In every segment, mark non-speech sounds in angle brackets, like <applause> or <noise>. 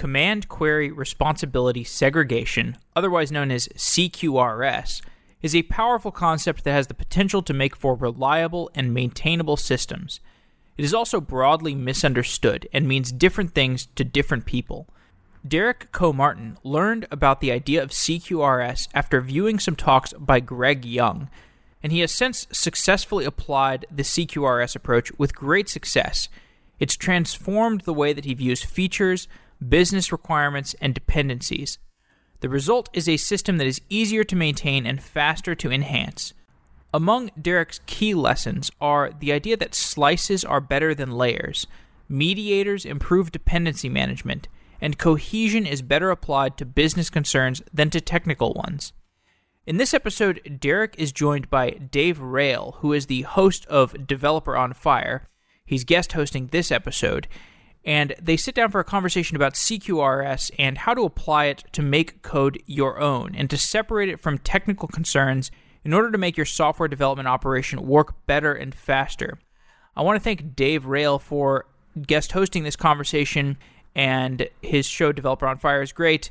Command Query Responsibility Segregation, otherwise known as CQRS, is a powerful concept that has the potential to make for reliable and maintainable systems. It is also broadly misunderstood and means different things to different people. Derek Comartin learned about the idea of CQRS after viewing some talks by Greg Young, and he has since successfully applied the CQRS approach with great success. It's transformed the way that he views features, business requirements, and dependencies. The result is a system that is easier to maintain and faster to enhance. Among Derek's key lessons are the idea that slices are better than layers, mediators improve dependency management, and cohesion is better applied to business concerns than to technical ones. In this episode, Derek is joined by Dave Rael, who is the host of Developer on Fire. He's guest hosting this episode, and they sit down for a conversation about CQRS and how to apply it to make code your own and to separate it from technical concerns in order to make your software development operation work better and faster. I want to thank Dave Rael for guest hosting this conversation, and his show Developer on Fire is great.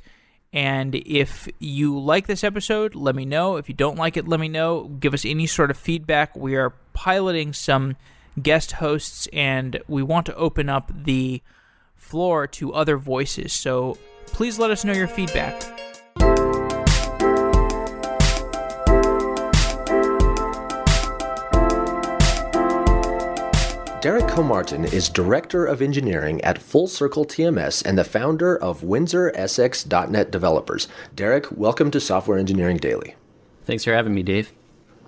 And if you like this episode, let me know. If you don't like it, let me know. Give us any sort of feedback. We are piloting some guest hosts, and we want to open up the floor to other voices. So please let us know your feedback. Derek Comartin is Director of Engineering at Full Circle TMS and the founder of Windsor-Essex .NET Developers. Derek, welcome to Software Engineering Daily. Thanks for having me, Dave.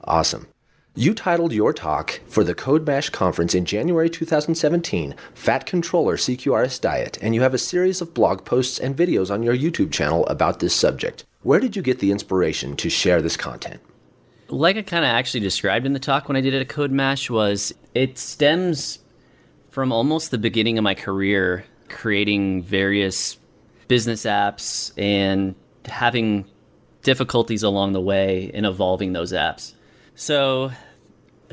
Awesome. You titled your talk for the CodeMash conference in January 2017, Fat Controller CQRS Diet, and you have a series of blog posts and videos on your YouTube channel about this subject. Where did you get the inspiration to share this content? Like I kind of actually described in the talk when I did it at CodeMash was it stems from almost the beginning of my career creating various business apps and having difficulties along the way in evolving those apps. So,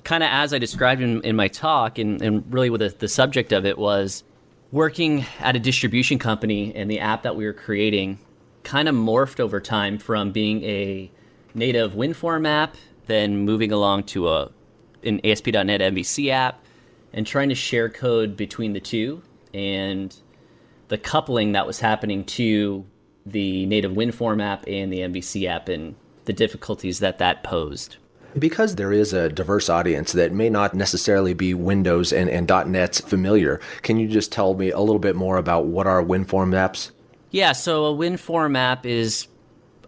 kind of as I described in, in my talk, and, and really with the, the subject of it was working at a distribution company, and the app that we were creating kind of morphed over time from being a native WinForm app, then moving along to a an ASP.NET MVC app, and trying to share code between the two, and the coupling that was happening to the native WinForm app and the MVC app, and the difficulties that that posed. Because there is a diverse audience that may not necessarily be Windows and, and .NET familiar, can you just tell me a little bit more about what are WinForm apps? Yeah, so a WinForm app is,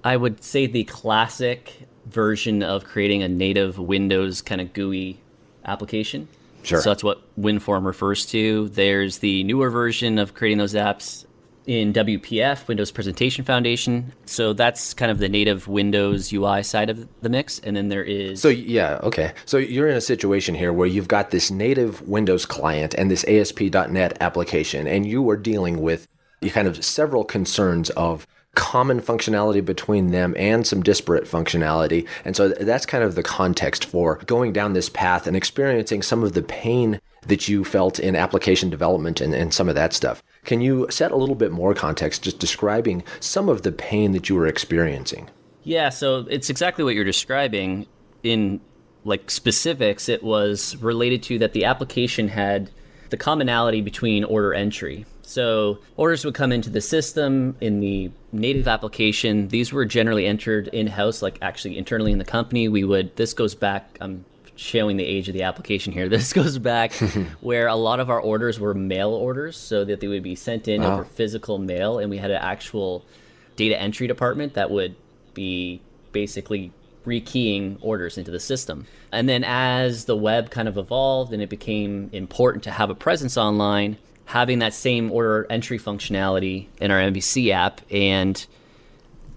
I would say, the classic version of creating a native Windows kind of GUI application. Sure. So that's what WinForm refers to. There's the newer version of creating those apps in WPF, Windows Presentation Foundation. So that's kind of the native Windows UI side of the mix. And then there is. So, yeah, okay. So you're in a situation here where you've got this native Windows client and this ASP.NET application, and you are dealing with kind of several concerns of common functionality between them and some disparate functionality. And so that's kind of the context for going down this path and experiencing some of the pain that you felt in application development and, and some of that stuff. Can you set a little bit more context, just describing some of the pain that you were experiencing? Yeah, so it's exactly what you're describing. In like specifics, it was related to that the application had the commonality between order entry. So orders would come into the system in the native application. These were generally entered in house, like actually internally in the company. We would, this goes back, I'm showing the age of the application here. <laughs> This goes back <laughs> where a lot of our orders were mail orders, so that they would be sent in Wow. over ah. physical mail, and we had an actual data entry department that would be basically rekeying orders into the system. And then as the web kind of evolved and it became important to have a presence online, having that same order entry functionality in our MVC app and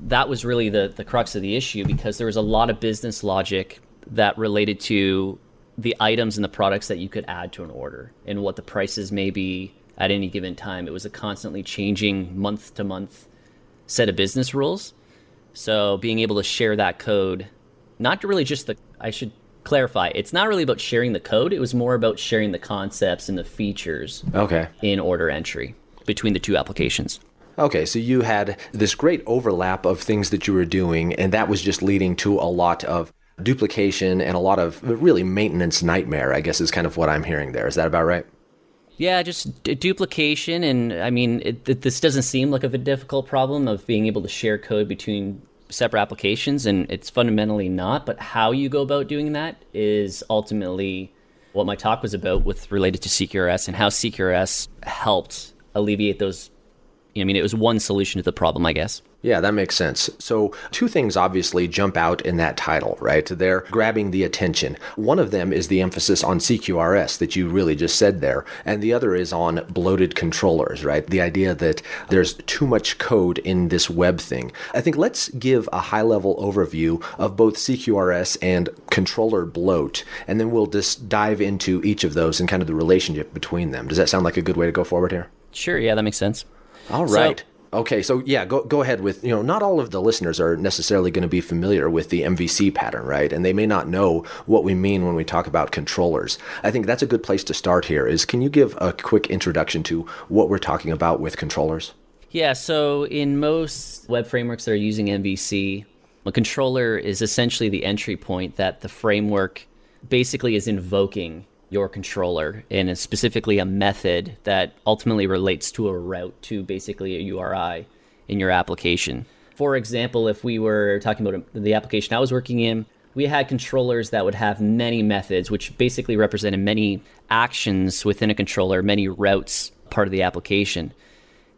that was really the, the crux of the issue because there was a lot of business logic that related to the items and the products that you could add to an order and what the prices may be at any given time. It was a constantly changing month to month set of business rules. So being able to share that code, not to really just the, I should clarify, it's not really about sharing the code. It was more about sharing the concepts and the features Okay. in order entry between the two applications. Okay, so you had this great overlap of things that you were doing, and that was just leading to a lot of duplication and a lot of really maintenance nightmare, I guess is kind of what I'm hearing there. Is that about right? Yeah, just d- duplication. And I mean, it, this doesn't seem like a difficult problem of being able to share code between separate applications, and it's fundamentally not. But how you go about doing that is ultimately what my talk was about with related to CQRS and how CQRS helped alleviate those I mean, it was one solution to the problem, I guess. Yeah, that makes sense. So, two things obviously jump out in that title, right? They're grabbing the attention. One of them is the emphasis on CQRS that you really just said there, and the other is on bloated controllers, right? The idea that there's too much code in this web thing. I think let's give a high level overview of both CQRS and controller bloat, and then we'll just dive into each of those and kind of the relationship between them. Does that sound like a good way to go forward here? Sure, yeah, that makes sense. All right. So, Okay, so yeah, go go ahead with you know not all of the listeners are necessarily going to be familiar with the MVC pattern, right? And they may not know what we mean when we talk about controllers. I think that's a good place to start here. Is can you give a quick introduction to what we're talking about with controllers? Yeah, so in most web frameworks that are using MVC, a controller is essentially the entry point that the framework basically is invoking your controller and specifically a method that ultimately relates to a route to basically a URI in your application. For example, if we were talking about the application I was working in, we had controllers that would have many methods, which basically represented many actions within a controller, many routes part of the application.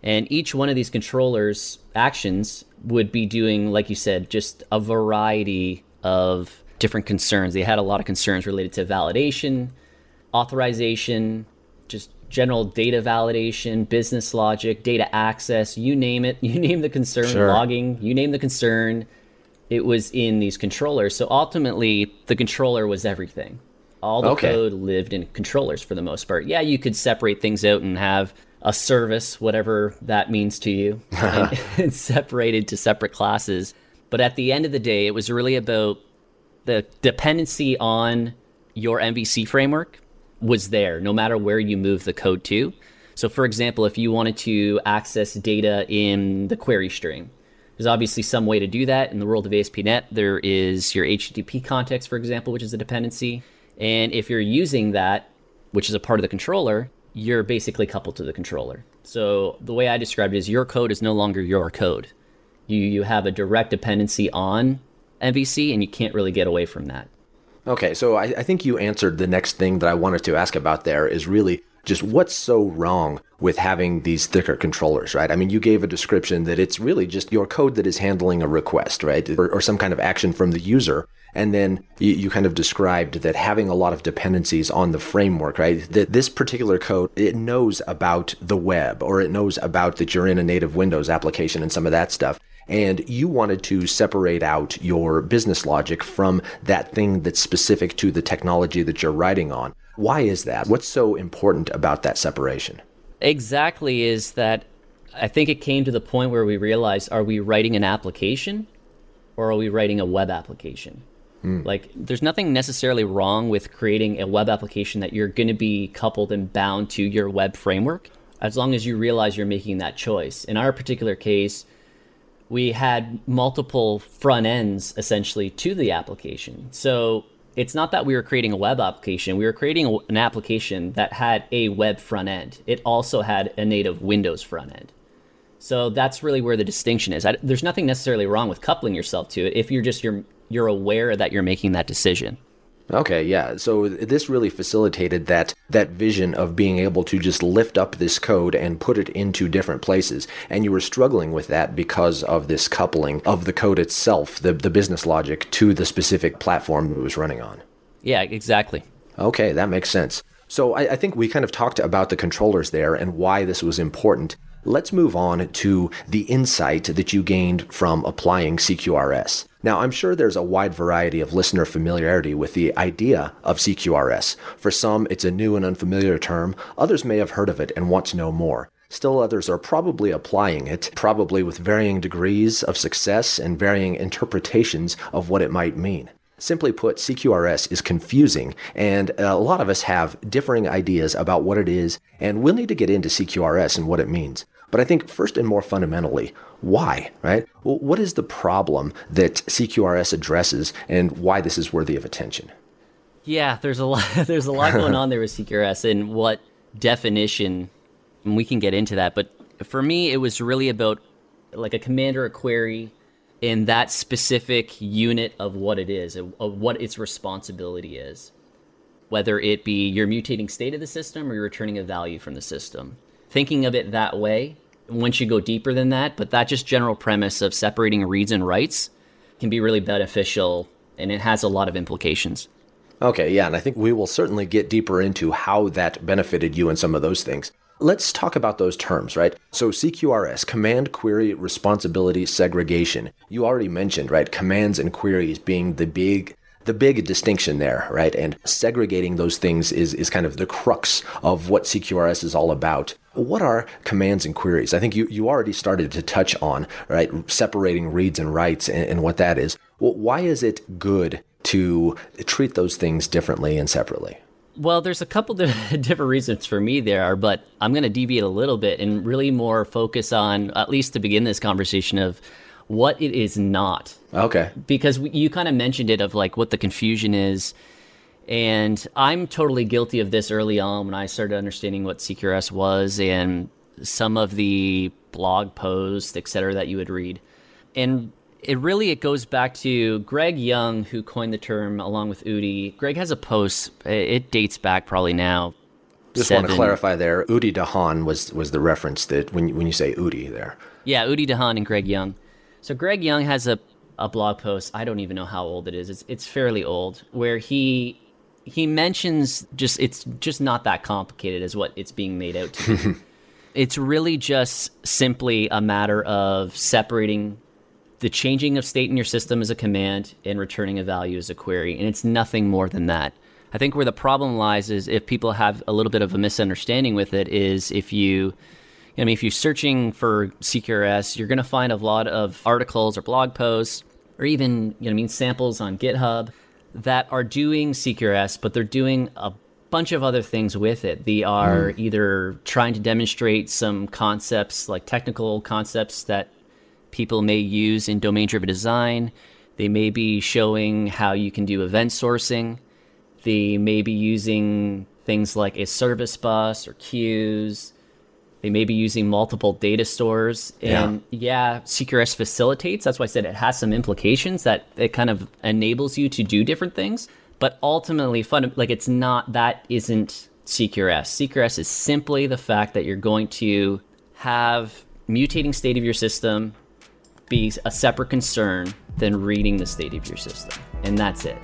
And each one of these controllers' actions would be doing, like you said, just a variety of different concerns. They had a lot of concerns related to validation, authorization, just general data validation, business logic, data access, you name it, <laughs> you name the concern, sure. logging, you name the concern, it was in these controllers. So ultimately, the controller was everything. All the okay. code lived in controllers for the most part. Yeah, you could separate things out and have a service, whatever that means to you, <laughs> and, and <laughs> separated to separate classes. But at the end of the day, it was really about the dependency on your MVC framework was there no matter where you move the code to. So, for example, if you wanted to access data in the query string, there's obviously some way to do that. In the world of ASP.NET, there is your HTTP context, for example, which is a dependency. And if you're using that, which is a part of the controller, you're basically coupled to the controller. So the way I described it is your code is no longer your code. You, you have a direct dependency on MVC, and you can't really get away from that. Okay, so I, I think you answered the next thing that I wanted to ask about there is really just what's so wrong with having these thicker controllers, right? I mean, you gave a description that it's really just your code that is handling a request, right? Or, or some kind of action from the user. And then you, you, kind of described that having a lot of dependencies on the framework, right? That this particular code, it knows about the web or it knows about that you're in a native Windows application and some of that stuff and you wanted to separate out your business logic from that thing that's specific to the technology that you're writing on. Why is that? What's so important about that separation? Exactly, is that I think it came to the point where we realized are we writing an application or are we writing a web application? Mm. Like, there's nothing necessarily wrong with creating a web application that you're going to be coupled and bound to your web framework as long as you realize you're making that choice. In our particular case, we had multiple front ends essentially to the application. So it's not that we were creating a web application, we were creating an application that had a web front end. It also had a native Windows front end. So that's really where the distinction is. I, there's nothing necessarily wrong with coupling yourself to it if you're just you're you're aware that you're making that decision. Okay, yeah. So this really facilitated that that vision of being able to just lift up this code and put it into different places. And you were struggling with that because of this coupling of the code itself, the the business logic to the specific platform it was running on. Yeah, exactly. Okay, that makes sense. So I, I think we kind of talked about the controllers there and why this was important. Let's move on to the insight that you gained from applying CQRS. Now, I'm sure there's a wide variety of listener familiarity with the idea of CQRS. For some, it's a new and unfamiliar term. Others may have heard of it and want to know more. Still others are probably applying it, probably with varying degrees of success and varying interpretations of what it might mean. Simply put, CQRS is confusing, and a lot of us have differing ideas about what it is, and we'll need to get into CQRS and what it means. But I think first and more fundamentally, why, right? Well, what is the problem that CQRS addresses and why this is worthy of attention? Yeah, there's a lot <laughs> there's a lot going on there with CQRS and what definition and we can get into that, but for me it was really about like a command or a query in that specific unit of what it is, of what its responsibility is. Whether it be you're mutating state of the system or you're returning a value from the system. Thinking of it that way, once you go deeper than that, but that just general premise of separating reads and writes can be really beneficial and it has a lot of implications. Okay, yeah, and I think we will certainly get deeper into how that benefited you and some of those things. Let's talk about those terms, right? So CQRS, command query responsibility segregation. You already mentioned, right, commands and queries being the big the big distinction there, right? And segregating those things is, is kind of the crux of what CQRS is all about. What are commands and queries? I think you, you already started to touch on, right, separating reads and writes and, and what that is. Well, why is it good to treat those things differently and separately? Well, there's a couple <laughs> different reasons for me there, but I'm going to deviate a little bit and really more focus on, at least to begin this conversation, of what it is not. Okay. Because you kind of mentioned it of like what the confusion is. And I'm totally guilty of this early on when I started understanding what CQRS was and some of the blog posts, et cetera, that you would read. And it really it goes back to Greg Young, who coined the term along with Udi. Greg has a post. It dates back probably now. Just seven. want to clarify there. Udi Dahan was was the reference that when when you say Udi there. Yeah, Udi Dahan and Greg Young. So Greg Young has a a blog post. I don't even know how old it is. It's it's fairly old, where he he mentions just it's just not that complicated as what it's being made out to be. <laughs> it's really just simply a matter of separating the changing of state in your system as a command and returning a value as a query. And it's nothing more than that. I think where the problem lies is if people have a little bit of a misunderstanding with it is if you I mean, if you're searching for CQRS, you're going to find a lot of articles or blog posts or even, you know, I mean, samples on GitHub that are doing CQRS, but they're doing a bunch of other things with it. They are mm. either trying to demonstrate some concepts, like technical concepts that people may use in domain driven design. They may be showing how you can do event sourcing. They may be using things like a service bus or queues. They may be using multiple data stores. And yeah, yeah CQRS facilitates. That's why I said it has some implications that it kind of enables you to do different things. But ultimately, fun, like it's not, that isn't CQRS. CQRS is simply the fact that you're going to have mutating state of your system be a separate concern than reading the state of your system. And that's it.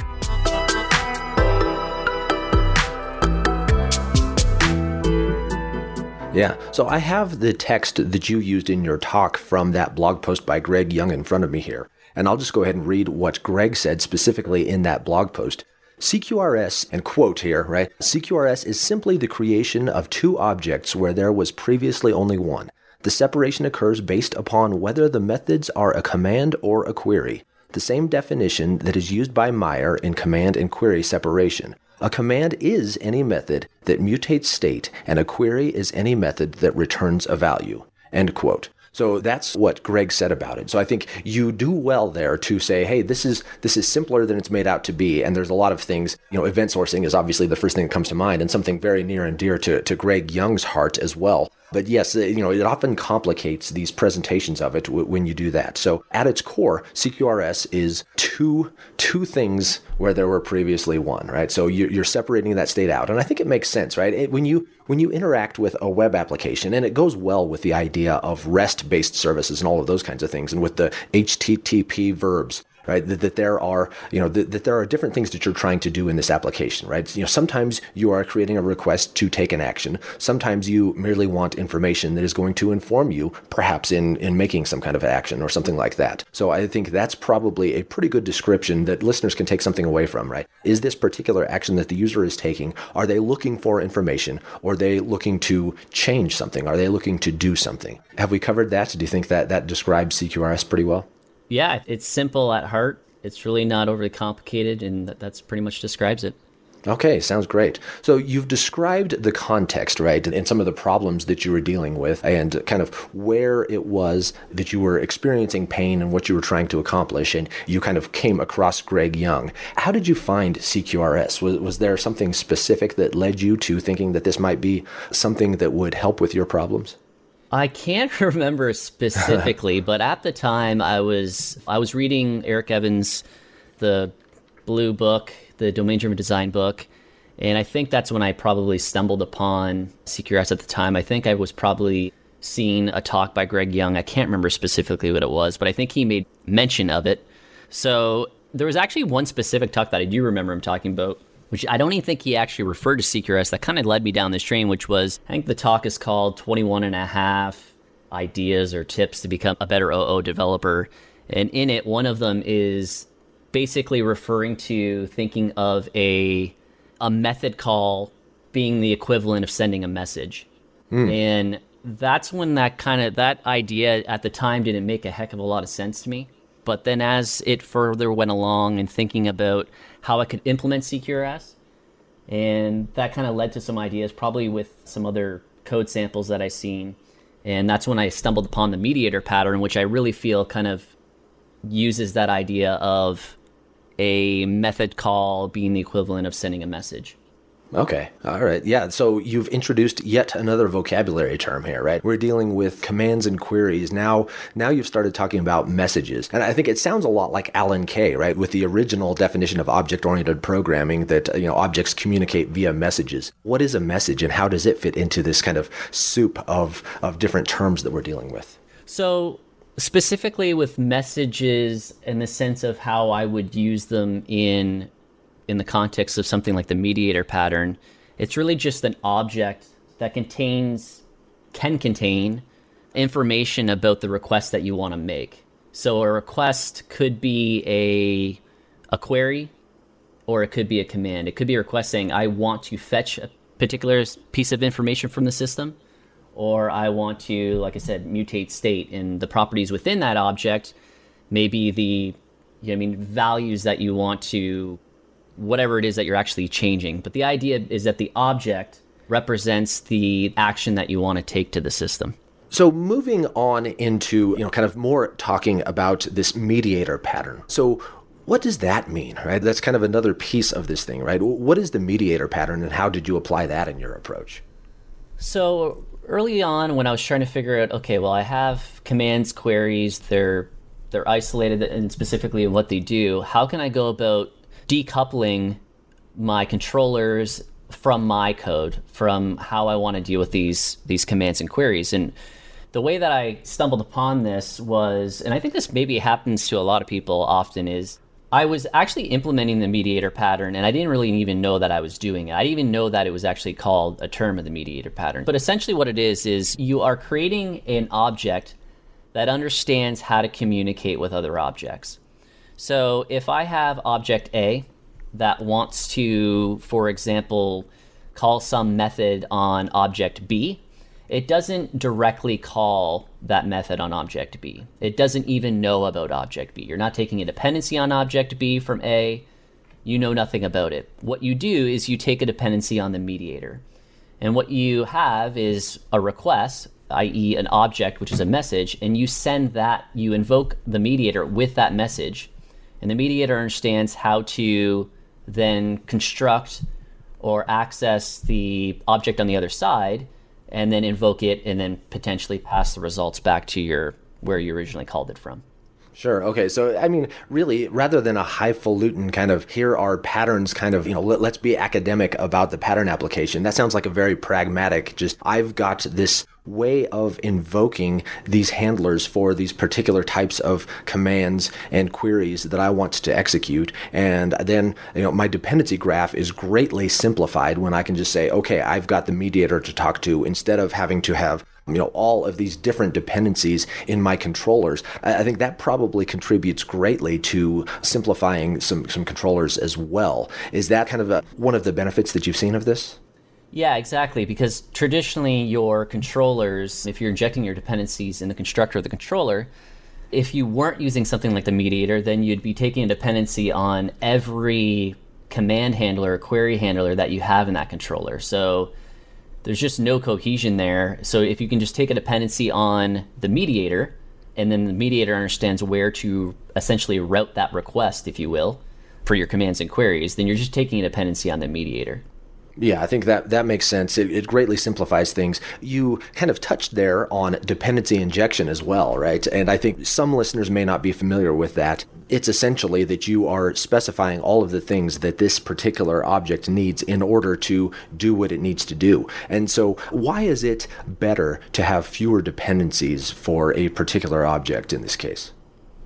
Yeah. So I have the text that you used in your talk from that blog post by Greg Young in front of me here. And I'll just go ahead and read what Greg said specifically in that blog post. CQRS, and quote here, right? CQRS is simply the creation of two objects where there was previously only one. The separation occurs based upon whether the methods are a command or a query, the same definition that is used by Meyer in command and query separation. A command is any method that mutates state, and a query is any method that returns a value. End quote. So that's what Greg said about it. So I think you do well there to say, hey, this is this is simpler than it's made out to be. And there's a lot of things, you know, event sourcing is obviously the first thing that comes to mind and something very near and dear to, to Greg Young's heart as well. But yes, uh, you know, it often complicates these presentations of it when you do that. So at its core, CQRS is two two things where there were previously one, right? So you're separating that state out, and I think it makes sense, right? It, when you when you interact with a web application, and it goes well with the idea of REST-based services and all of those kinds of things, and with the HTTP verbs, right? That, that there are, you know, that, that there are different things that you're trying to do in this application, right? You know, sometimes you are creating a request to take an action. Sometimes you merely want information that is going to inform you, perhaps in, in making some kind of action or something like that. So I think that's probably a pretty good description that listeners can take something away from, right? Is this particular action that the user is taking, are they looking for information or are they looking to change something? Are they looking to do something? Have we covered that? Do you think that that describes CQRS pretty well? Yeah, it's simple at heart. It's really not overly complicated, and that, that's pretty much describes it. Okay, sounds great. So you've described the context, right, and some of the problems that you were dealing with, and kind of where it was that you were experiencing pain and what you were trying to accomplish, and you kind of came across Greg Young. How did you find CQRS? Was, was there something specific that led you to thinking that this might be something that would help with your problems? I can't <laughs> remember specifically, <laughs> but at the time I was I was reading Eric Evans' the blue book the domain driven design book. And I think that's when I probably stumbled upon CQRS at the time. I think I was probably seeing a talk by Greg Young. I can't remember specifically what it was, but I think he made mention of it. So there was actually one specific talk that I do remember him talking about, which I don't even think he actually referred to CQRS. That kind of led me down this train, which was I think the talk is called 21 and a half ideas or tips to become a better OO developer. And in it, one of them is basically referring to thinking of a a method call being the equivalent of sending a message. Mm. And that's when that kind of that idea at the time didn't make a heck of a lot of sense to me. But then as it further went along and thinking about how I could implement CQRS, and that kind of led to some ideas, probably with some other code samples that I seen. And that's when I stumbled upon the mediator pattern, which I really feel kind of uses that idea of a method call being the equivalent of sending a message. Okay. All right. Yeah. So you've introduced yet another vocabulary term here, right? We're dealing with commands and queries. Now, now you've started talking about messages. And I think it sounds a lot like Alan Kay, right? With the original definition of object-oriented programming that, you know, objects communicate via messages. What is a message and how does it fit into this kind of soup of of different terms that we're dealing with? So, specifically with messages in the sense of how I would use them in in the context of something like the mediator pattern, it's really just an object that contains can contain information about the request that you want to make. So a request could be a a query or it could be a command. It could be a request saying I want to fetch a particular piece of information from the system or I want to, like I said, mutate state in the properties within that object, maybe the, you know, I mean, values that you want to, whatever it is that you're actually changing. But the idea is that the object represents the action that you want to take to the system. So moving on into, you know, kind of more talking about this mediator pattern. So what does that mean, right? That's kind of another piece of this thing, right? What is the mediator pattern and how did you apply that in your approach? So early on when I was trying to figure out, okay, well, I have commands, queries, they're they're isolated and specifically what they do. How can I go about decoupling my controllers from my code, from how I want to deal with these these commands and queries? And the way that I stumbled upon this was, and I think this maybe happens to a lot of people often, is I was actually implementing the mediator pattern and I didn't really even know that I was doing it. I didn't even know that it was actually called a term of the mediator pattern. But essentially, what it is is you are creating an object that understands how to communicate with other objects. So if I have object A that wants to, for example, call some method on object B, it doesn't directly call that method on object B. It doesn't even know about object B. You're not taking a dependency on object B from A. You know nothing about it. What you do is you take a dependency on the mediator. And what you have is a request, i.e., an object, which is a message, and you send that, you invoke the mediator with that message. And the mediator understands how to then construct or access the object on the other side and then invoke it and then potentially pass the results back to your where you originally called it from. Sure. Okay. So, I mean, really, rather than a highfalutin kind of here are patterns, kind of, you know, let, us be academic about the pattern application, that sounds like a very pragmatic, just I've got this way of invoking these handlers for these particular types of commands and queries that I want to execute. And then, you know, my dependency graph is greatly simplified when I can just say, okay, I've got the mediator to talk to instead of having to have you know all of these different dependencies in my controllers i think that probably contributes greatly to simplifying some some controllers as well is that kind of a, one of the benefits that you've seen of this yeah, exactly. Because traditionally, your controllers, if you're injecting your dependencies in the constructor of the controller, if you weren't using something like the mediator, then you'd be taking a dependency on every command handler or query handler that you have in that controller. So there's just no cohesion there. So if you can just take a dependency on the mediator, and then the mediator understands where to essentially route that request, if you will, for your commands and queries, then you're just taking a dependency on the mediator. Yeah, I think that that makes sense. It, it, greatly simplifies things. You kind of touched there on dependency injection as well, right? And I think some listeners may not be familiar with that. It's essentially that you are specifying all of the things that this particular object needs in order to do what it needs to do. And so, why is it better to have fewer dependencies for a particular object in this case?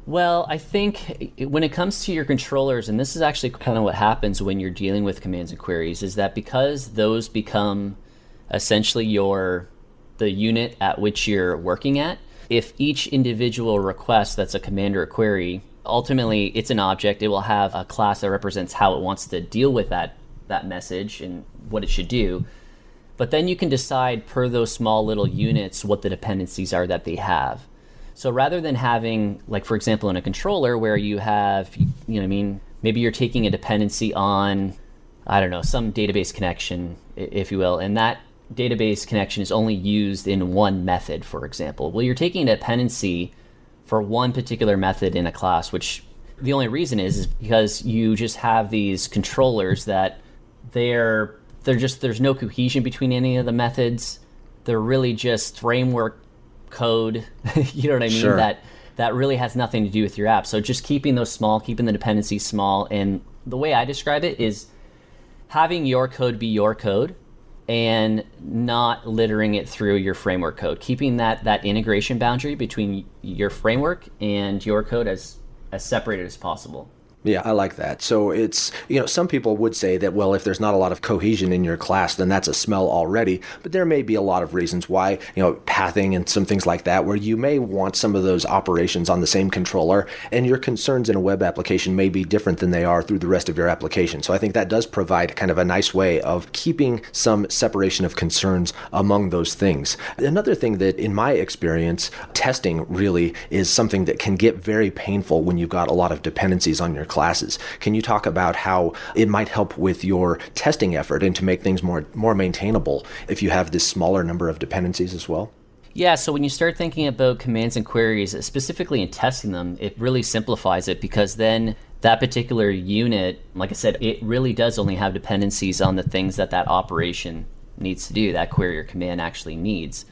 Well, I think when it comes to your controllers, and this is actually kind of what happens when you're dealing with commands and queries, is that because those become essentially your the unit at which you're working at, if each individual request that's a command or a query, ultimately it's an object, it will have a class that represents how it wants to deal with that that message and what it should do. But then you can decide per those small little units what the dependencies are that they have. So rather than having, like for example, in a controller where you have, you know, I mean, maybe you're taking a dependency on, I don't know, some database connection, if you will, and that database connection is only used in one method, for example. Well, you're taking a dependency for one particular method in a class, which the only reason is, is because you just have these controllers that they're they're just there's no cohesion between any of the methods. They're really just framework code, <laughs> you know what I mean? Sure. That that really has nothing to do with your app. So just keeping those small, keeping the dependencies small, and the way I describe it is having your code be your code and not littering it through your framework code. Keeping that that integration boundary between your framework and your code as as separated as possible. Yeah, I like that. So it's, you know, some people would say that, well, if there's not a lot of cohesion in your class, then that's a smell already. But there may be a lot of reasons why, you know, pathing and some things like that, where you may want some of those operations on the same controller, and your concerns in a web application may be different than they are through the rest of your application. So I think that does provide kind of a nice way of keeping some separation of concerns among those things. Another thing that, in my experience, testing really is something that can get very painful when you've got a lot of dependencies on your classes. Can you talk about how it might help with your testing effort and to make things more more maintainable if you have this smaller number of dependencies as well? Yeah, so when you start thinking about commands and queries, specifically in testing them, it really simplifies it because then that particular unit, like I said, it really does only have dependencies on the things that that operation needs to do, that query or command actually needs.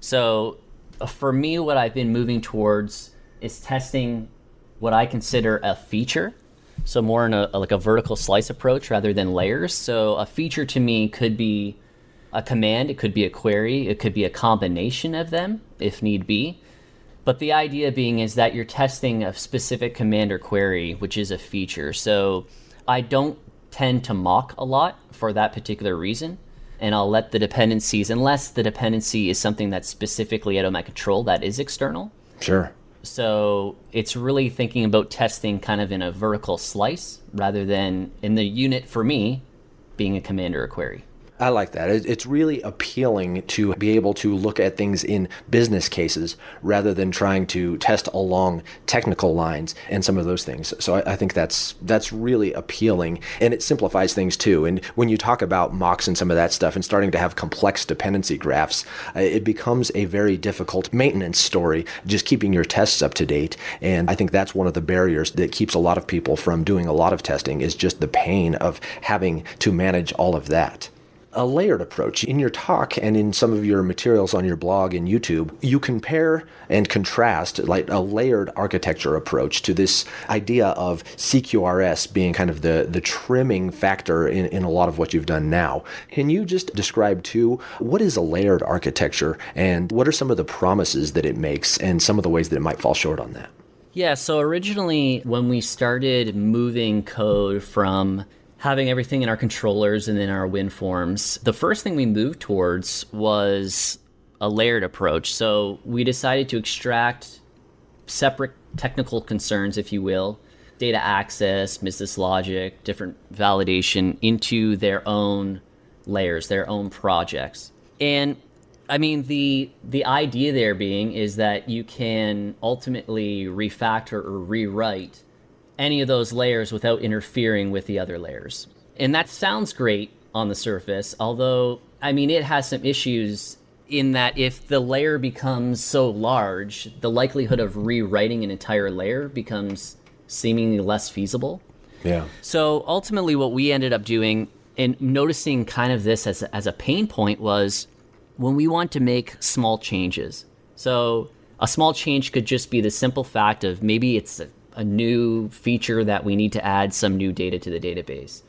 So uh, for me, what I've been moving towards is testing what I consider a feature. So more in a like a vertical slice approach rather than layers. So a feature to me could be a command, it could be a query, it could be a combination of them if need be. But the idea being is that you're testing a specific command or query, which is a feature. So I don't tend to mock a lot for that particular reason. And I'll let the dependencies, unless the dependency is something that's specifically out of my control that is external. Sure. So it's really thinking about testing kind of in a vertical slice rather than in the unit for me being a command or a query. I like that. It's really appealing to be able to look at things in business cases rather than trying to test along technical lines and some of those things. So I, think that's that's really appealing, and it simplifies things too. And when you talk about mocks and some of that stuff, and starting to have complex dependency graphs, uh, it becomes a very difficult maintenance story. Just keeping your tests up to date, and I think that's one of the barriers that keeps a lot of people from doing a lot of testing is just the pain of having to manage all of that a layered approach. In your talk and in some of your materials on your blog and YouTube, you compare and contrast like a layered architecture approach to this idea of CQRS being kind of the, the trimming factor in, in a lot of what you've done now. Can you just describe too what is a layered architecture and what are some of the promises that it makes and some of the ways that it might fall short on that? Yeah, so originally when we started moving code from having everything in our controllers and in our WinForms, the first thing we moved towards was a layered approach. So we decided to extract separate technical concerns, if you will, data access, business logic, different validation into their own layers, their own projects. And I mean the the idea there being is that you can ultimately refactor or rewrite any of those layers without interfering with the other layers. And that sounds great on the surface, although, I mean, it has some issues in that if the layer becomes so large, the likelihood of rewriting an entire layer becomes seemingly less feasible. Yeah. So ultimately, what we ended up doing and noticing kind of this as a, as a pain point was when we want to make small changes. So a small change could just be the simple fact of maybe it's a, a new feature that we need to add some new data to the database.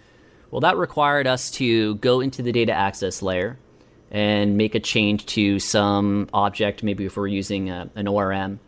Well, that required us to go into the data access layer and make a change to some object, maybe if we're using a, an ORM.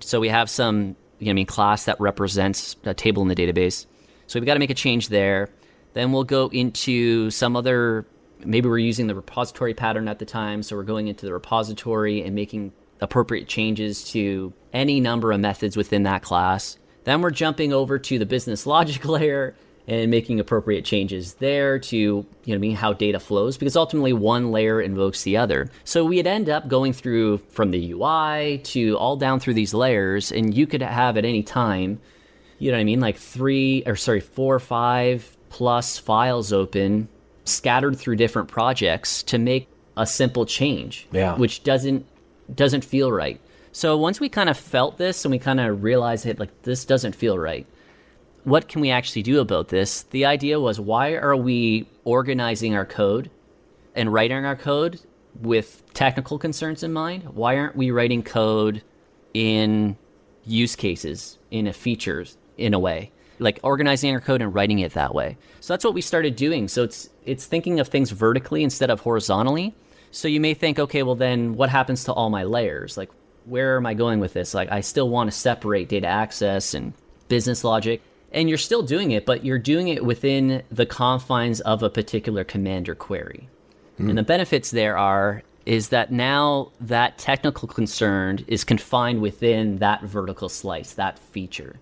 So we have some, you know, I mean, class that represents a table in the database. So we've got to make a change there. Then we'll go into some other, maybe we're using the repository pattern at the time. So we're going into the repository and making appropriate changes to any number of methods within that class. Then we're jumping over to the business logic <laughs> layer and making appropriate changes there to you know I mean how data flows because ultimately one layer invokes the other. So we'd end up going through from the UI to all down through these layers and you could have at any time you know what I mean like 3 or sorry 4 or 5 plus files open scattered through different projects to make a simple change yeah. which doesn't doesn't feel right. So once we kind of felt this and we kind of realized that like this doesn't feel right what can we actually do about this? The idea was why are we organizing our code and writing our code with technical concerns in mind? Why aren't we writing code in use cases, in a features, in a way? Like organizing our code and writing it that way. So that's what we started doing. So it's it's thinking of things vertically instead of horizontally. So you may think, okay, well then what happens to all my layers? Like where am I going with this? Like I still want to separate data access and business logic and you're still doing it, but you're doing it within the confines of a particular command or query. Mm. And the benefits there are is that now that technical concern is confined within that vertical slice, that feature.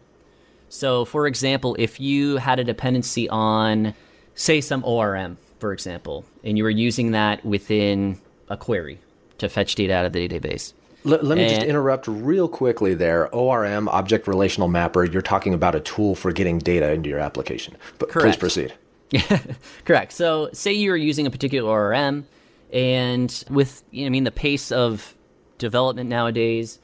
So, for example, if you had a dependency on, say, some ORM, for example, and you were using that within a query to fetch data out of the database, let, let me and, just interrupt real quickly there. ORM, Object Relational Mapper, you're talking about a tool for getting data into your application. But correct. please proceed. <laughs> correct. So, say you're using a particular ORM, and with, you know, I mean, the pace of development nowadays,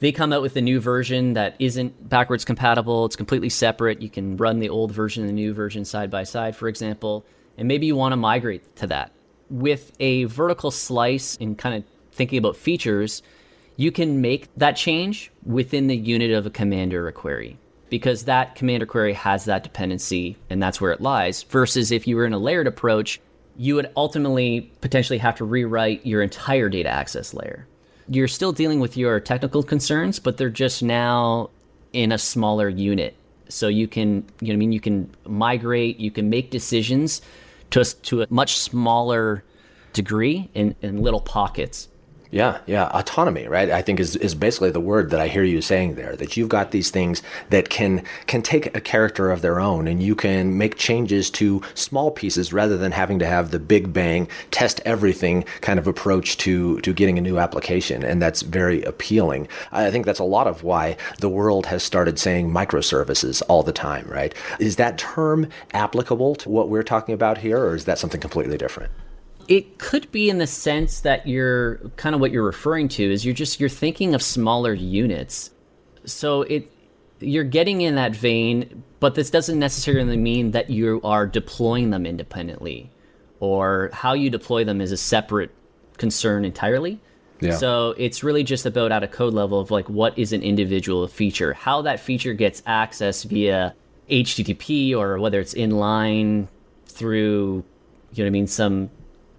they come out with a new version that isn't backwards compatible. It's completely separate. You can run the old version and the new version side by side, for example, and maybe you want to migrate to that. With a vertical slice and kind of thinking about features, you can make that change within the unit of a command or a query because that command or query has that dependency and that's where it lies. Versus if you were in a layered approach, you would ultimately potentially have to rewrite your entire data access layer. You're still dealing with your technical concerns, but they're just now in a smaller unit. So you can, you know, I mean, you can migrate, you can make decisions to a, to a much smaller degree in, in little pockets. Yeah, yeah. Autonomy, right? I think is, is basically the word that I hear you saying there. That you've got these things that can can take a character of their own, and you can make changes to small pieces rather than having to have the big bang test everything kind of approach to to getting a new application. And that's very appealing. I think that's a lot of why the world has started saying microservices all the time, right? Is that term applicable to what we're talking about here, or is that something completely different? It could be in the sense that you're kind of what you're referring to is you're just you're thinking of smaller units. So it you're getting in that vein but this doesn't necessarily mean that you are deploying them independently or how you deploy them is a separate concern entirely. Yeah. so it's really just about at a code level of like what is an individual feature? How that feature gets access via http or whether it's inline through you know what i mean some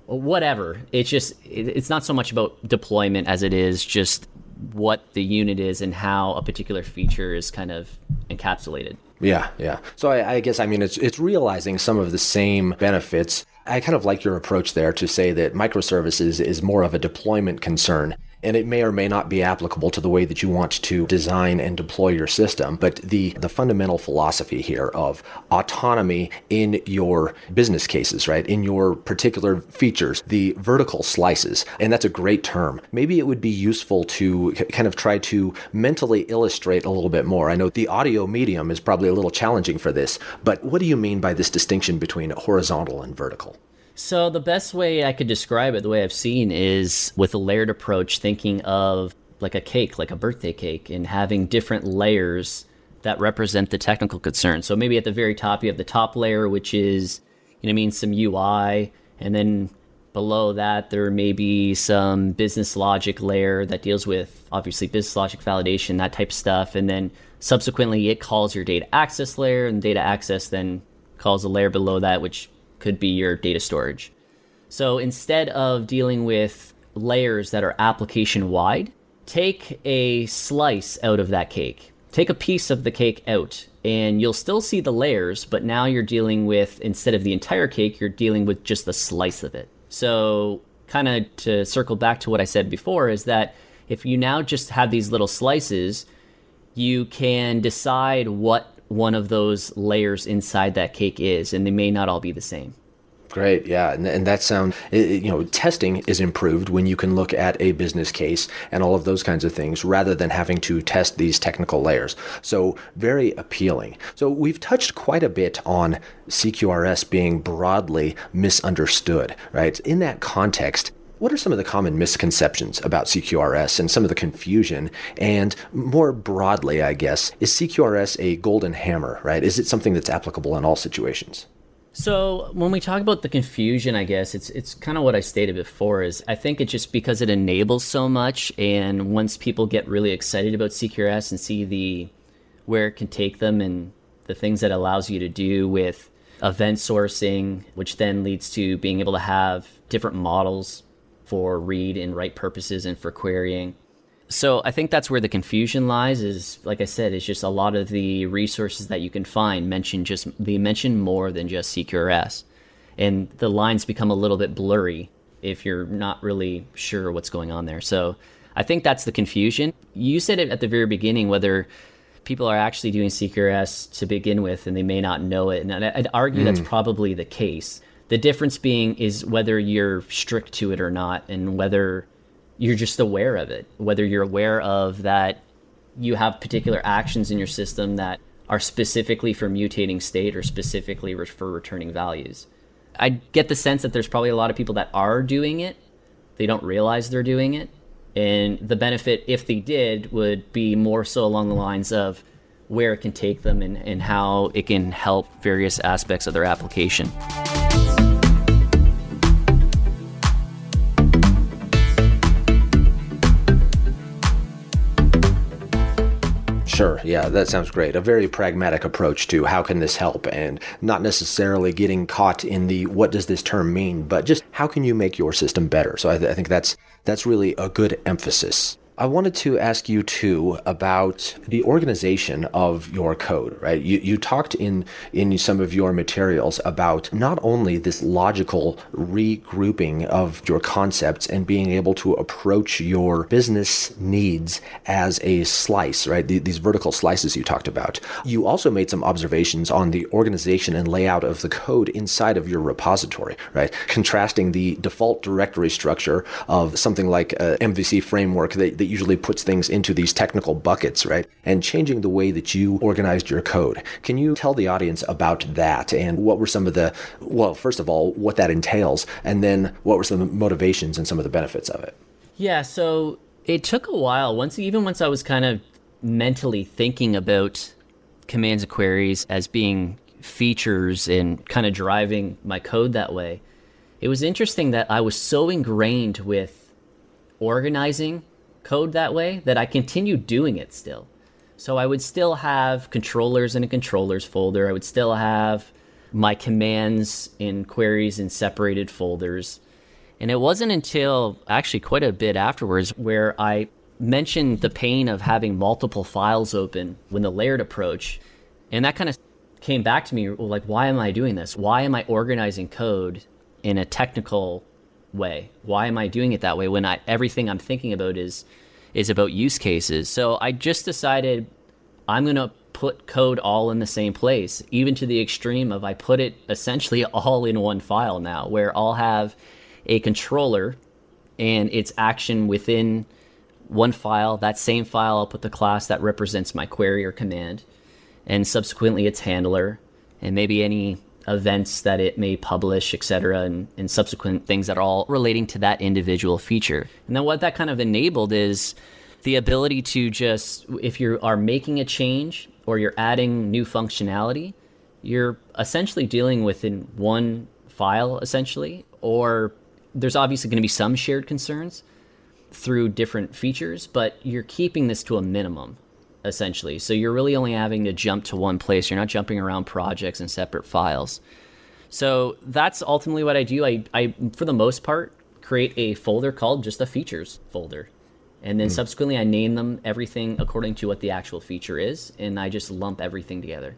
whatever. It's just it's not so much about deployment as it is just what the unit is and how a particular feature is kind of encapsulated. Yeah, yeah. So I, I, guess I mean it's it's realizing some of the same benefits. I kind of like your approach there to say that microservices is more of a deployment concern and it may or may not be applicable to the way that you want to design and deploy your system. But the, the fundamental philosophy here of autonomy in your business cases, right? In your particular features, the vertical slices, and that's a great term. Maybe it would be useful to kind of try to mentally illustrate a little bit more. I know the audio medium is probably a little challenging for this, but what do you mean by this distinction between horizontal and vertical? So the best way I could describe it, the way I've seen, is with a layered approach, thinking of like a cake, like a birthday cake, and having different layers that represent the technical concern. So maybe at the very top you have the top layer, which is you know I mean some UI, and then below that there may be some business logic layer that deals with obviously business logic validation, that type of stuff, and then subsequently it calls your data access layer, and data access then calls a layer below that, which could be your data storage. So instead of dealing with layers that are application wide, take a slice out of that cake. Take a piece of the cake out, and you'll still see the layers, but now you're dealing with, instead of the entire cake, you're dealing with just the slice of it. So, kind of to circle back to what I said before, is that if you now just have these little slices, you can decide what one of those layers inside that cake is, and they may not all be the same. Great, yeah, and, and that sound you know testing is improved when you can look at a business case and all of those kinds of things rather than having to test these technical layers. So very appealing. So we've touched quite a bit on CQRS being broadly misunderstood, right? In that context, what are some of the common misconceptions about CQRS and some of the confusion? And more broadly, I guess, is CQRS a golden hammer, right? Is it something that's applicable in all situations? So when we talk about the confusion, I guess it's it's kind of what I stated before. Is I think it's just because it enables so much, and once people get really excited about CQRS and see the where it can take them and the things that allows you to do with event sourcing, which then leads to being able to have different models for read and write purposes and for querying. So I think that's where the confusion lies is like I said, it's just a lot of the resources that you can find mention just they mention more than just CQRS. And the lines become a little bit blurry if you're not really sure what's going on there. So I think that's the confusion. You said it at the very beginning whether people are actually doing CQRS to begin with and they may not know it. And I'd argue mm. that's probably the case. The difference being is whether you're strict to it or not, and whether you're just aware of it, whether you're aware of that you have particular actions in your system that are specifically for mutating state or specifically for returning values. I get the sense that there's probably a lot of people that are doing it. They don't realize they're doing it. And the benefit, if they did, would be more so along the lines of where it can take them and, and how it can help various aspects of their application. Sure. Yeah, that sounds great. A very pragmatic approach to how can this help and not necessarily getting caught in the what does this term mean, but just how can you make your system better. So I, th- I think that's that's really a good emphasis. I wanted to ask you too about the organization of your code, right? You, you talked in, in some of your materials about not only this logical regrouping of your concepts and being able to approach your business needs as a slice, right? The, these vertical slices you talked about. You also made some observations on the organization and layout of the code inside of your repository, right? Contrasting the default directory structure of something like uh, a MVC framework that, that usually puts things into these technical buckets, right? And changing the way that you organized your code. Can you tell the audience about that and what were some of the, well, first of all, what that entails, and then what were some of the motivations and some of the benefits of it? Yeah, so it took a while. Once, even once I was kind of mentally thinking about commands and queries as being features and kind of driving my code that way, it was interesting that I was so ingrained with organizing code that way that I continued doing it still. So I would still have controllers in a controllers folder. I would still have my commands and queries in separated folders. And it wasn't until actually quite a bit afterwards where I mentioned the pain of having multiple files open when the layered approach. And that kind of came back to me like, why am I doing this? Why am I organizing code in a technical way? Why am I doing it that way when I everything I'm thinking about is is about use cases? So I just decided I'm going to put code all in the same place, even to the extreme of I put it essentially <laughs> all in one file now, where I'll have a controller and its action within one file. That same file, I'll put the class that represents my query or command, and subsequently its handler, and maybe any events that it may publish, etc., and, and subsequent things that are all relating to that individual feature. And then what that kind of enabled is the ability to just, if you are making a change or you're adding new functionality, you're essentially dealing within one file, essentially, or there's obviously going to be some shared concerns through different features, but you're keeping this to a minimum essentially. So you're really only having to jump to one place. You're not jumping around projects and separate files. So that's ultimately what I do. I, I for the most part, create a folder called just a features folder. And then mm. subsequently, I name them everything according to what the actual feature is, and I just lump everything together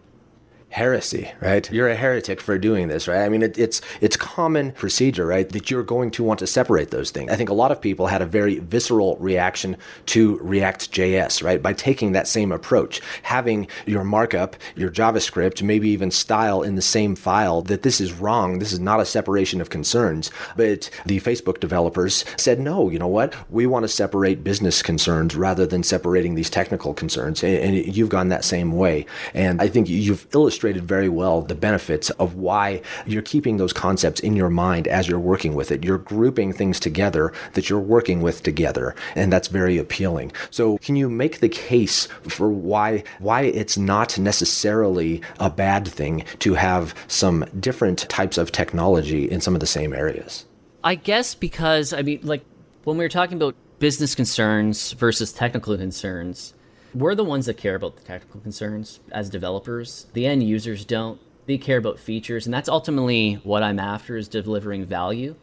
heresy, right? You're a heretic for doing this, right? I mean, it, it's it's common procedure, right? That you're going to want to separate those things. I think a lot of people had a very visceral reaction to React.js, right? By taking that same approach, having your markup, your JavaScript, maybe even style in the same file. That this is wrong. This is not a separation of concerns. But the Facebook developers said, no, you know what? We want to separate business concerns rather than separating these technical concerns. And, and you've gone that same way. And I think you've illustrated illustrated very well the benefits of why you're keeping those concepts in your mind as you're working with it. You're grouping things together that you're working with together, and that's very appealing. So, can you make the case for why why it's not necessarily a bad thing to have some different types of technology in some of the same areas? I guess because I mean, like when we were talking about business concerns versus technical concerns, we're the ones that care about the technical concerns as developers. The end users don't. They care about features, and that's ultimately what I'm after is delivering value.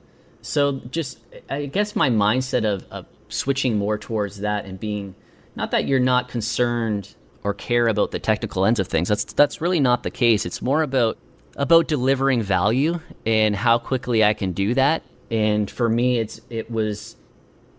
So just I guess my mindset of, of switching more towards that and being not that you're not concerned or care about the technical ends of things. That's that's really not the case. It's more about about delivering value and how quickly I can do that. And for me, it's it was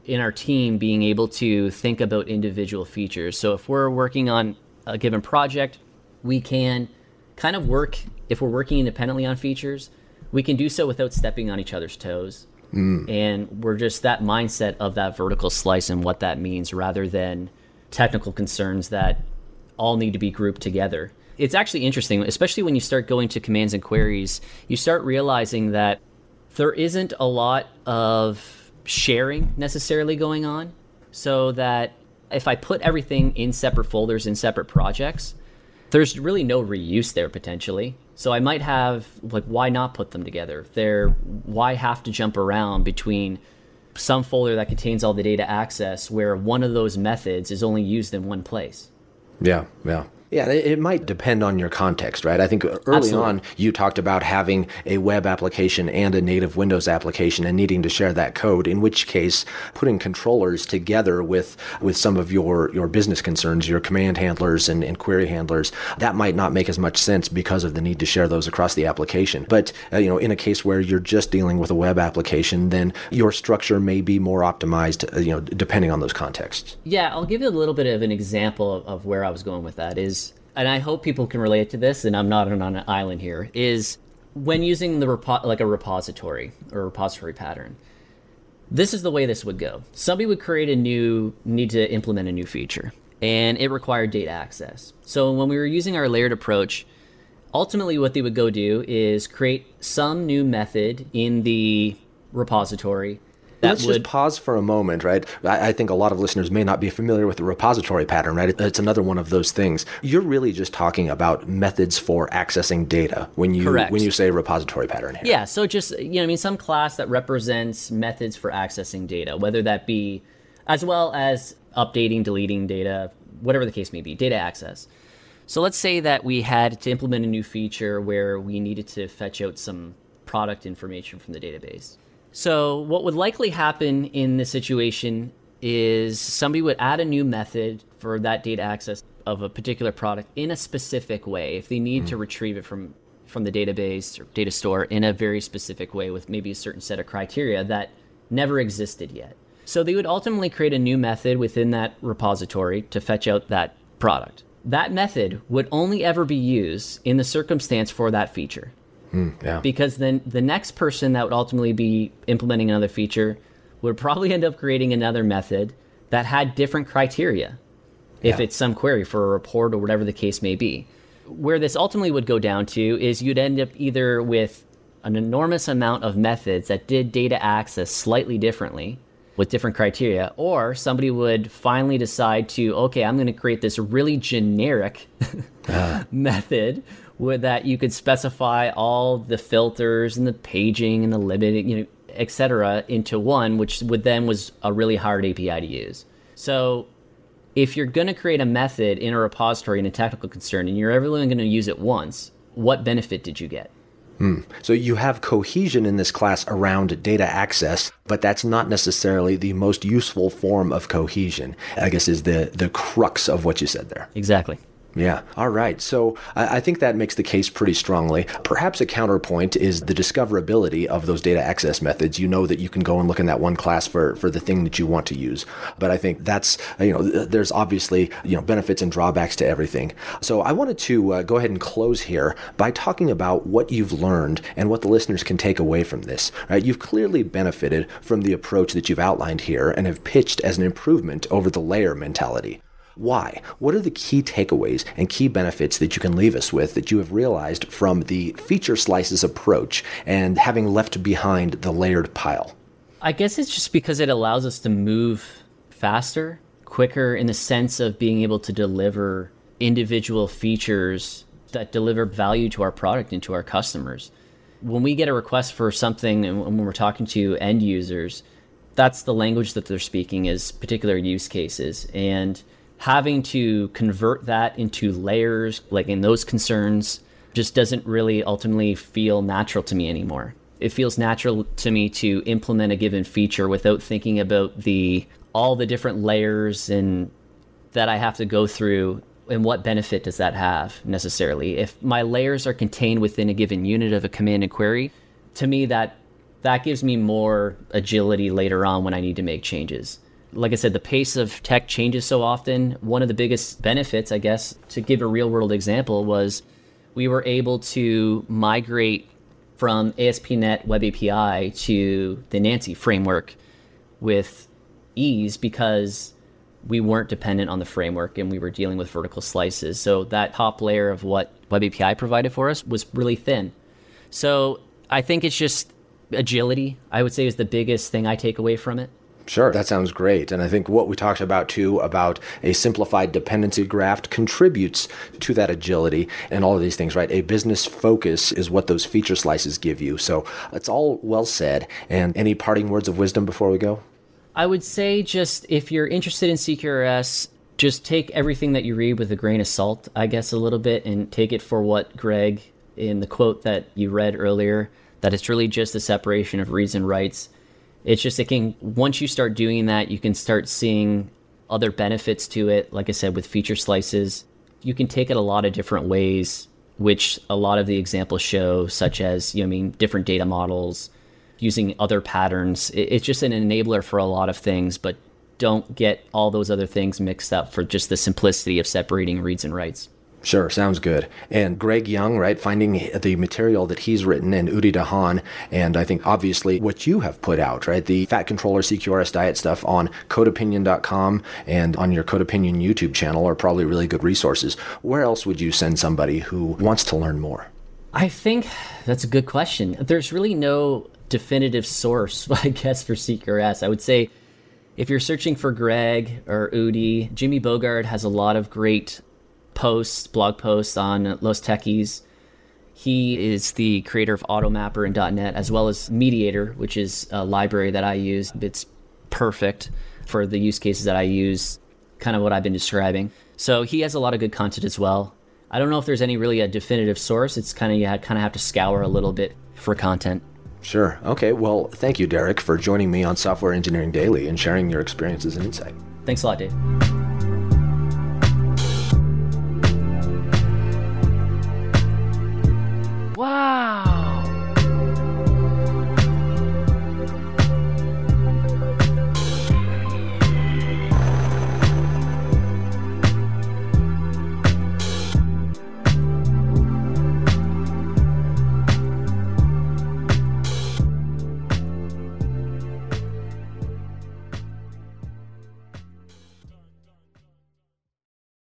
in our team being able to think about individual features. So if we're working on a given project, we can kind of work, if we're working independently on features, we can do so without stepping on each other's toes. Mm. And we're just that mindset of that vertical slice and what that means rather than technical concerns that all need to be grouped together. It's actually interesting, especially when you start going to commands and queries, you start realizing that there isn't a lot of sharing necessarily going on so that if I put everything in separate folders in separate projects, there's really no reuse there potentially. So I might have like why not put them together? There why have to jump around between some folder that contains all the data access where one of those methods is only used in one place. Yeah, yeah. Yeah, it might depend on your context, right? I think early Absolutely. on you talked about having a web application and a native Windows application and needing to share that code. In which case, putting controllers together with with some of your your business concerns, your command handlers and, and query handlers, that might not make as much sense because of the need to share those across the application. But uh, you know, in a case where you're just dealing with a web application, then your structure may be more optimized. Uh, you know, depending on those contexts. Yeah, I'll give you a little bit of an example of, of where I was going with that. Is and I hope people can relate to this, and I'm not on an island here, is when using the repo- like a repository or repository pattern. This is the way this would go. Somebody would create a new need to implement a new feature, and it required data access. So when we were using our layered approach, ultimately what they would go do is create some new method in the repository Let's would... just pause for a moment, right? I, I, think a lot of listeners may not be familiar with the repository pattern, right? It's another one of those things. You're really just talking about methods for accessing data when you Correct. when you say repository pattern here. Yeah, so just you know, I mean, some class that represents methods for accessing data, whether that be as well as updating, deleting data, whatever the case may be, data access. So let's say that we had to implement a new feature where we needed to fetch out some product information from the database. So, what would likely happen in this situation is somebody would add a new method for that data access of a particular product in a specific way if they need mm. to retrieve it from from the database or data store in a very specific way with maybe a certain set of criteria that never existed yet. So they would ultimately create a new method within that repository to fetch out that product. That method would only ever be used in the circumstance for that feature. Mm, yeah. Because then the next person that would ultimately be implementing another feature would probably end up creating another method that had different criteria if yeah. it's some query for a report or whatever the case may be. Where this ultimately would go down to is you'd end up either with an enormous amount of methods that did data access slightly differently with different criteria, or somebody would finally decide to, okay, I'm going to create this really generic uh. <laughs> method with that you could specify all the filters and the paging and the limiting, you know, etc. into one, which would then was a really hard API to use. So if you're going to create a method in a repository in a technical concern and you're ever only going to use it once, what benefit did you get? Hmm. So you have cohesion in this class around data access, but that's not necessarily the most useful form of cohesion. I guess is the the crux of what you said there. Exactly. Yeah. All right. So I, I, think that makes the case pretty strongly. Perhaps a counterpoint is the discoverability of those data access methods. You know that you can go and look in that one class for, for the thing that you want to use. But I think that's, you know, there's obviously, you know, benefits and drawbacks to everything. So I wanted to uh, go ahead and close here by talking about what you've learned and what the listeners can take away from this. Right? You've clearly benefited from the approach that you've outlined here and have pitched as an improvement over the layer mentality. Why? What are the key takeaways and key benefits that you can leave us with that you have realized from the feature slices approach and having left behind the layered pile? I guess it's just because it allows us to move faster, quicker in the sense of being able to deliver individual features that deliver value to our product and to our customers. When we get a request for something and when we're talking to end users, that's the language that they're speaking is particular use cases. And having to convert that into layers, like in those concerns, just doesn't really ultimately feel natural to me anymore. It feels natural to me to implement a given feature without thinking about the all the different layers and that I have to go through and what benefit does that have necessarily. If my layers are contained within a given unit of a command and query, to me that that gives me more agility later on when I need to make changes like I said, the pace of tech changes so often. One of the biggest benefits, I guess, to give a real world example, was we were able to migrate from ASP.NET Web API to the Nancy framework with ease because we weren't dependent on the framework and we were dealing with vertical slices. So that top layer of what Web API provided for us was really thin. So I think it's just agility, I would say, is the biggest thing I take away from it. Sure, that sounds great. And I think what we talked about too about a simplified dependency graph contributes to that agility and all of these things, right? A business focus is what those feature slices give you. So it's all well said. And any parting words of wisdom before we go? I would say just if you're interested in CQRS, just take everything that you read with a grain of salt, I guess, a little bit, and take it for what Greg in the quote that you read earlier, that it's really just the separation of reads and writes it's just it can once you start doing that, you can start seeing other benefits to it. Like I said, with feature slices, you can take it a lot of different ways, which a lot of the examples show, such as you know, I mean, different data models, using other patterns. It's just an enabler for a lot of things, but don't get all those other things mixed up for just the simplicity of separating reads and writes. Sure, sounds good. And Greg Young, right, finding the material that he's written and Udi Dahan, and I think obviously what you have put out, right, the Fat Controller CQRS diet stuff on CodeOpinion.com and on your CodeOpinion YouTube channel are probably really good resources. Where else would you send somebody who wants to learn more? I think that's a good question. There's really no definitive source, <laughs> I guess, for CQRS. I would say if you're searching for Greg or Udi, Jimmy Bogard has a lot of great posts, blog posts on Los Techies. He is the creator of AutoMapper and .NET, as well as MediatR, which is a library that I use. It's perfect for the use cases that I use, kind of what I've been describing. So he has a lot of good content as well. I don't know if there's any really a definitive source. It's kind of you kind of have to scour a little bit for content. Sure. Okay. Well, thank you, Derek, for joining me on Software Engineering Daily and sharing your experiences and insight. Thanks a lot, Dave. Wow.